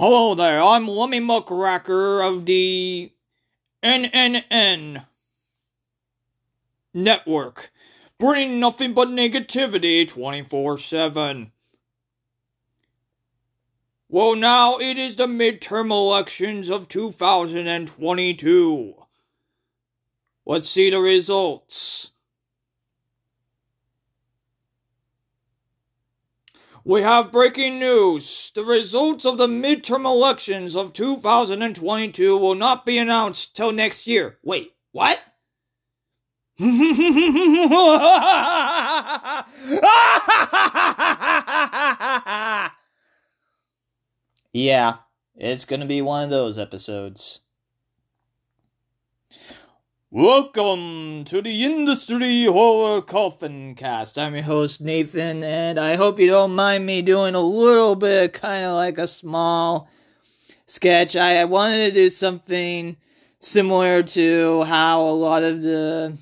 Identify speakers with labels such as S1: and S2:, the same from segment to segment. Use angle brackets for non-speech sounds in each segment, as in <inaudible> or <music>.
S1: Hello there, I'm Lemmy Muckracker of the NNN Network, bringing nothing but negativity 24 7. Well, now it is the midterm elections of 2022. Let's see the results. We have breaking news. The results of the midterm elections of 2022 will not be announced till next year. Wait, what? <laughs>
S2: yeah, it's gonna be one of those episodes.
S1: Welcome to the Industry Horror Coffin Cast. I'm your host, Nathan, and I hope you don't mind me doing a little bit kind of like a small sketch. I, wanted to do something similar to how a lot of the,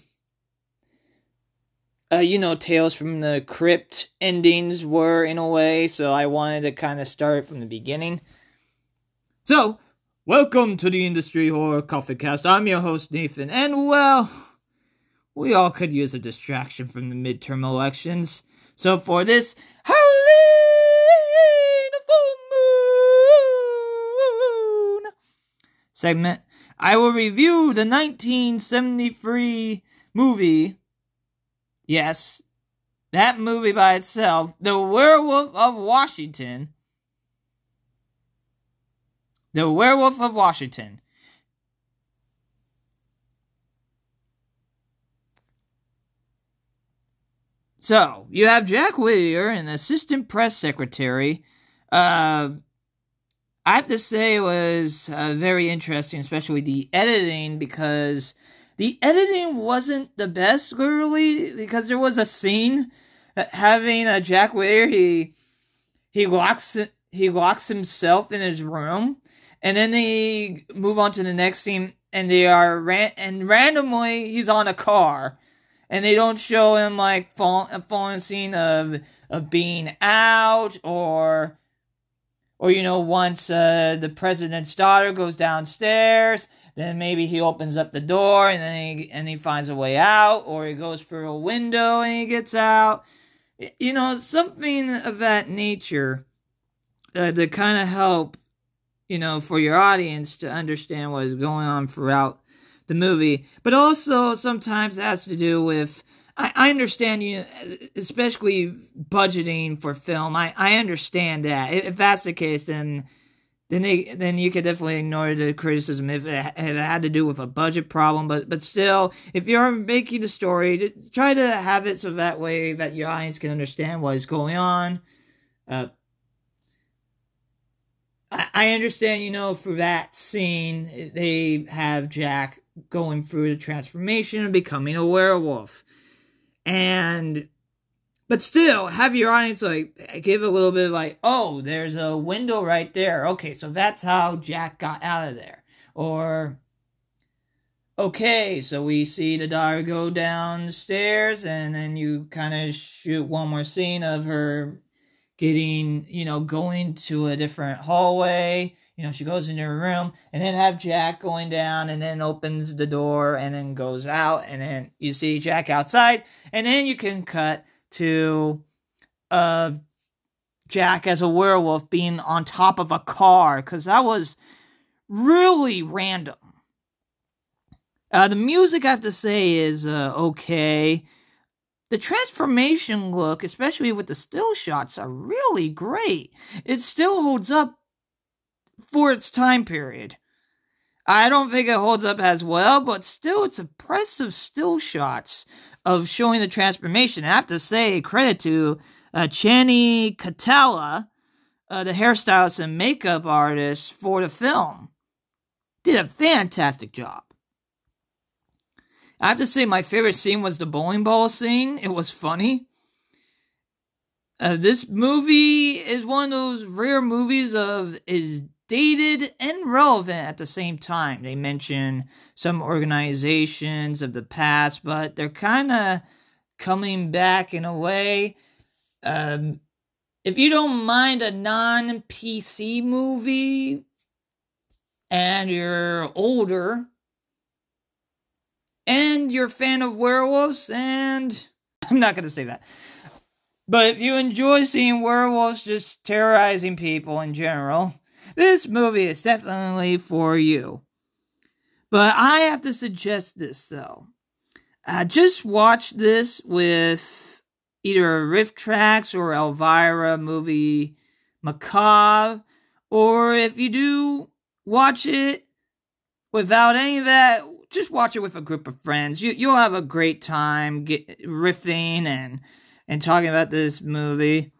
S1: uh, you know, Tales from the Crypt endings were in a way, so I wanted to kind of start from the beginning. So, Welcome to the Industry Horror Coffin Cast. I'm your host, Nathan, and well, we all could use a distraction from the midterm elections. So for this Howling Full Moon segment, I will review the 1973 movie. Yes, that movie by itself, The Werewolf of Washington the Werewolf of Washington. So, you have Jack Whittier, an assistant press secretary. Uh, I have to say it was uh, very interesting, especially the editing, because the editing wasn't the best, really, because there was a scene having a Jack Whittier, he, he locks, he locks himself in his room, and then they move on to the next scene, and they are ran- and randomly he's on a car, and they don't show him like fall- a falling scene of of being out or or you know once uh, the president's daughter goes downstairs then maybe he opens up the door and then he and he finds a way out or he goes through a window and he gets out. You know something of that nature uh, to kind of help you know, for your audience to understand what is going on throughout the movie. But also sometimes it has to do with I, I understand you especially budgeting for film. I, I understand that. If that's the case then then they, then you could definitely ignore the criticism if it, if it, had to do with a budget problem. But but still, if you're making the story, try to have it so that way that your audience can understand what is going on. Uh, I understand, you know, for that scene, they have Jack going through the transformation and becoming a werewolf. And, but still, have your audience like give a little bit of like, oh, there's a window right there. Okay, so that's how Jack got out of there. Or, okay, so we see the daughter go downstairs, and then you kind of shoot one more scene of her getting, you know, going to a different hallway. You know, she goes in her room and then have Jack going down and then opens the door and then goes out and then you see Jack outside and then you can cut to uh Jack as a werewolf being on top of a car cuz that was really random. Uh, the music I have to say is uh, okay the transformation look, especially with the still shots, are really great. It still holds up for its time period. I don't think it holds up as well, but still, it's impressive still shots of showing the transformation. I have to say, credit to uh, Channing Catella, uh, the hairstylist and makeup artist for the film. Did a fantastic job. I have to say, my favorite scene was the bowling ball scene. It was funny. Uh, this movie is one of those rare movies of is dated and relevant at the same time. They mention some organizations of the past, but they're kind of coming back in a way. Um, if you don't mind a non PC movie and you're older and you're a fan of werewolves, and <laughs> I'm not going to say that. But if you enjoy seeing werewolves just terrorizing people in general, this movie is definitely for you. But I have to suggest this though. Uh, just watch this with either RiffTrax or Elvira movie Macabre, or if you do watch it without any of that, just watch it with a group of friends. You you'll have a great time get riffing and and talking about this movie.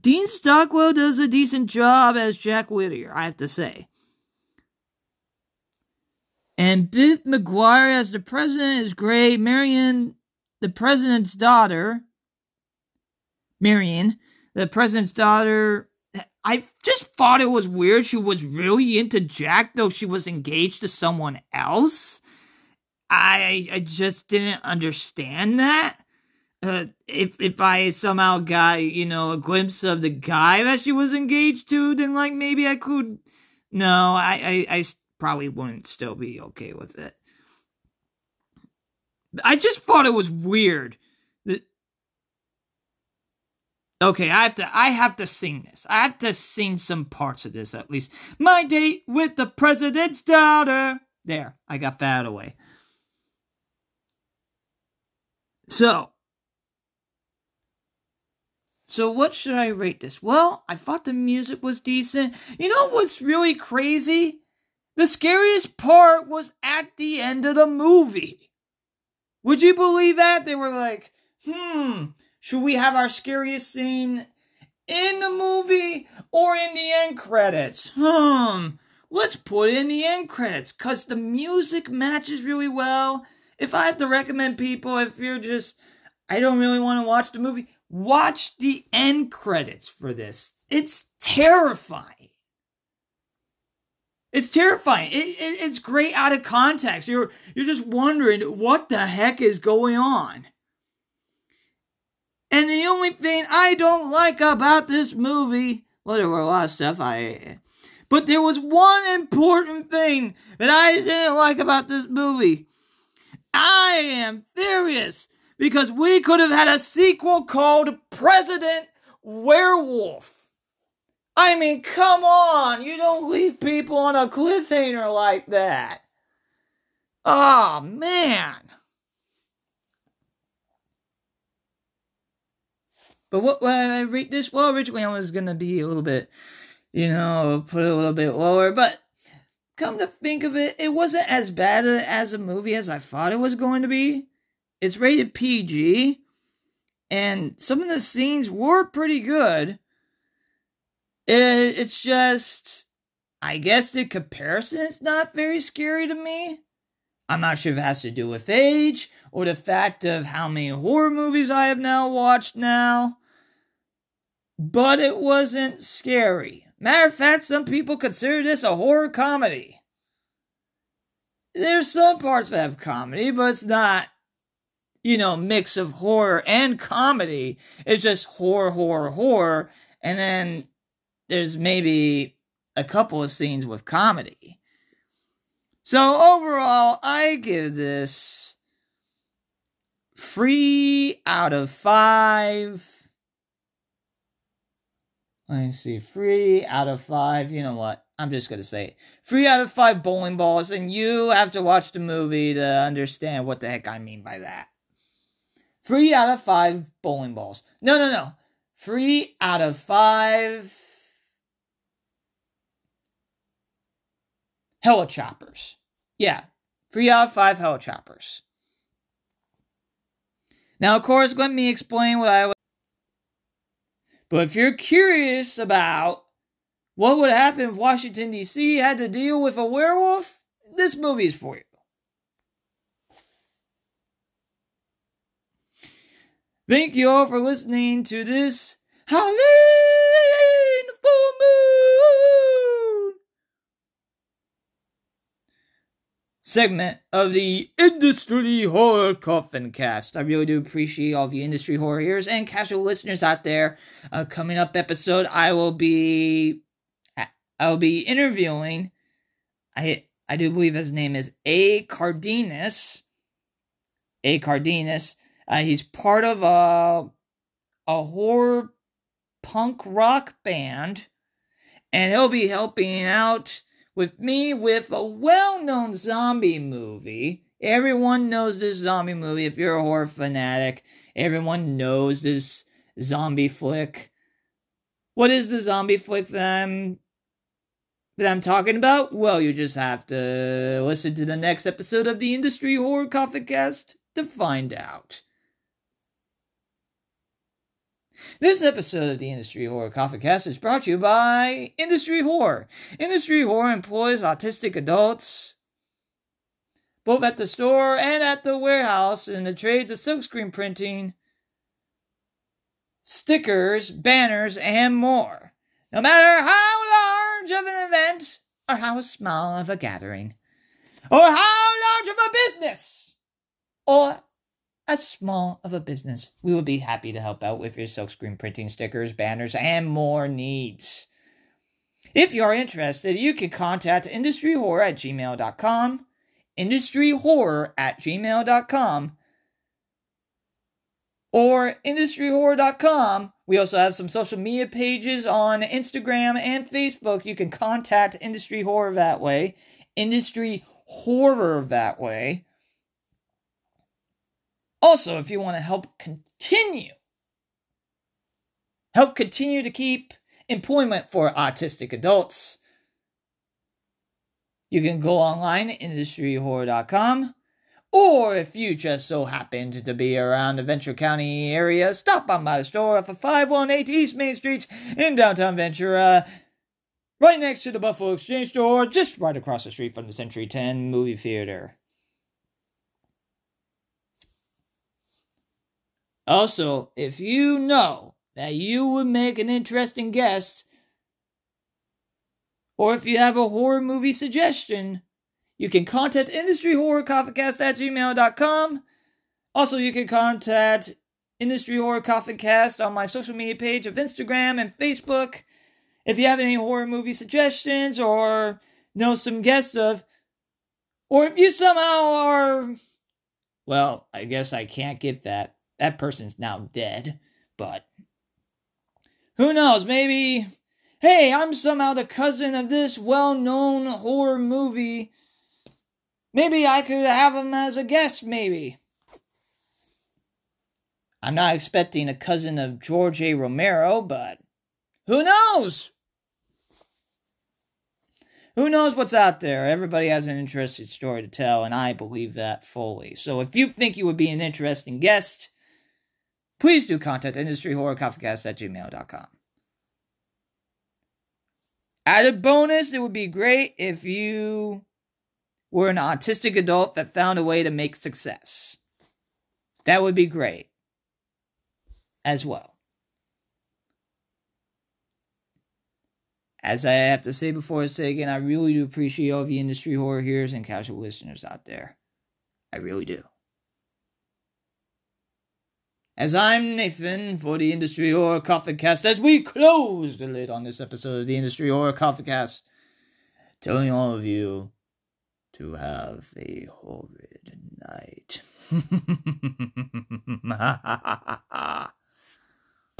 S1: Dean Stockwell does a decent job as Jack Whittier, I have to say. And Biff McGuire as the president is great. Marion, the president's daughter, Marion, the president's daughter, I just thought it was weird. She was really into Jack, though she was engaged to someone else. I I just didn't understand that. Uh, if if I somehow got you know a glimpse of the guy that she was engaged to, then like maybe I could. No, I I, I probably wouldn't still be okay with it. I just thought it was weird that. Okay, I have to I have to sing this. I have to sing some parts of this at least. My date with the president's daughter. There, I got that away. So, so what should I rate this? Well, I thought the music was decent. You know what's really crazy? The scariest part was at the end of the movie. Would you believe that? They were like, hmm, should we have our scariest scene in the movie or in the end credits? Hmm, let's put in the end credits because the music matches really well if I have to recommend people, if you're just, I don't really want to watch the movie, watch the end credits for this. It's terrifying. It's terrifying. It, it, it's great out of context. You're you're just wondering what the heck is going on. And the only thing I don't like about this movie, well, there were a lot of stuff I, but there was one important thing that I didn't like about this movie. I am furious because we could have had a sequel called President Werewolf. I mean, come on, you don't leave people on a cliffhanger like that. Oh, man. But what I rate this? Well, originally I was gonna be a little bit, you know, put it a little bit lower, but come to think of it, it wasn't as bad as a movie as I thought it was going to be. It's rated PG, and some of the scenes were pretty good. it's just, I guess the comparison is not very scary to me. I'm not sure if it has to do with age or the fact of how many horror movies I have now watched now. But it wasn't scary. Matter of fact, some people consider this a horror comedy. There's some parts that have comedy, but it's not, you know, mix of horror and comedy. It's just horror, horror, horror, and then there's maybe a couple of scenes with comedy. So overall, I give this three out of five let me see. Three out of five. You know what? I'm just to say it. Three out of five bowling balls, and you have to watch the movie to understand what the heck I mean by that. Three out of five bowling balls. No, no, no. Three out of five helichoppers. Yeah. Three out of five helichoppers. Now, of course, let me explain what I but if you're curious about what would happen if Washington, D.C. had to deal with a werewolf, this movie is for you. Thank you all for listening to this Howling full moon segment of the Industry Horror Coffin Cast. I really do appreciate all the industry horror ears and casual listeners out there. Uh, coming up episode, I will be I will be interviewing. I I do believe his name is A. Cardenas. A. Cardenas. Uh, he's part of a a horror punk rock band, and he'll be helping out with me with a well known zombie movie. Everyone knows this zombie movie. If you're a horror fanatic, everyone knows this zombie flick. What is the zombie flick that I'm that I'm talking about? Well, you just have to listen to the next episode of the Industry Horror Coffin Cast to find out. This episode of the Industry Horror Coffin Cast is brought to you by Industry Horror. Industry Horror employs autistic adults both at the store and at the warehouse in the trades of silkscreen printing, stickers, banners, and more. No matter how large of an event or how small of a gathering, or how large of a business, or as small of a business, we would be happy to help out with your silkscreen printing stickers, banners, and more needs. If you are interested, you can contact industryhorror at gmail.com, industryhorror at gmail.com, or industryhorror.com. We also have some social media pages on Instagram and Facebook. You can contact Industry Horror that way, Industry Horror that way. Also, if you want to help continue, help continue to keep employment for autistic adults, you can go online, at industryhorror.com, or if you just so happened to be around the Ventura County area, stop on by the store off of 518 East Main Street in downtown Ventura, right next to the Buffalo Exchange store, just right across the street from the Century 10 movie theater. Also, if you know that you would make an interesting guest, or if you have a horror movie suggestion, you can contact industryhorrorcoffincast at gmail.com. Also, you can contact Industry Horror Coffin Cast on my social media page of Instagram and Facebook. If you have any horror movie suggestions or know some guests of, or if you somehow are, well, I guess I can't get that that person's now dead, but who knows? Maybe, hey, I'm somehow the cousin of this well known horror movie. Maybe I could have him as a guest, maybe. I'm not expecting a cousin of George A. Romero, but who knows? Who knows what's out there? Everybody has an interesting story to tell, and I believe that fully. So if you think you would be an interesting guest, please do contact industryhorrorcoffincast at gmail.com. Added bonus, it would be great if you were an autistic adult that found a way to make success. That would be great as well. As I have to say before I say again, I really do appreciate all the industry horror hearers and casual listeners out there. I really do. As I'm Nathan for the Industry Horror Cast, as we close the lid on this episode of the Industry Horror Cast, telling all of you to have a horrid night. <laughs>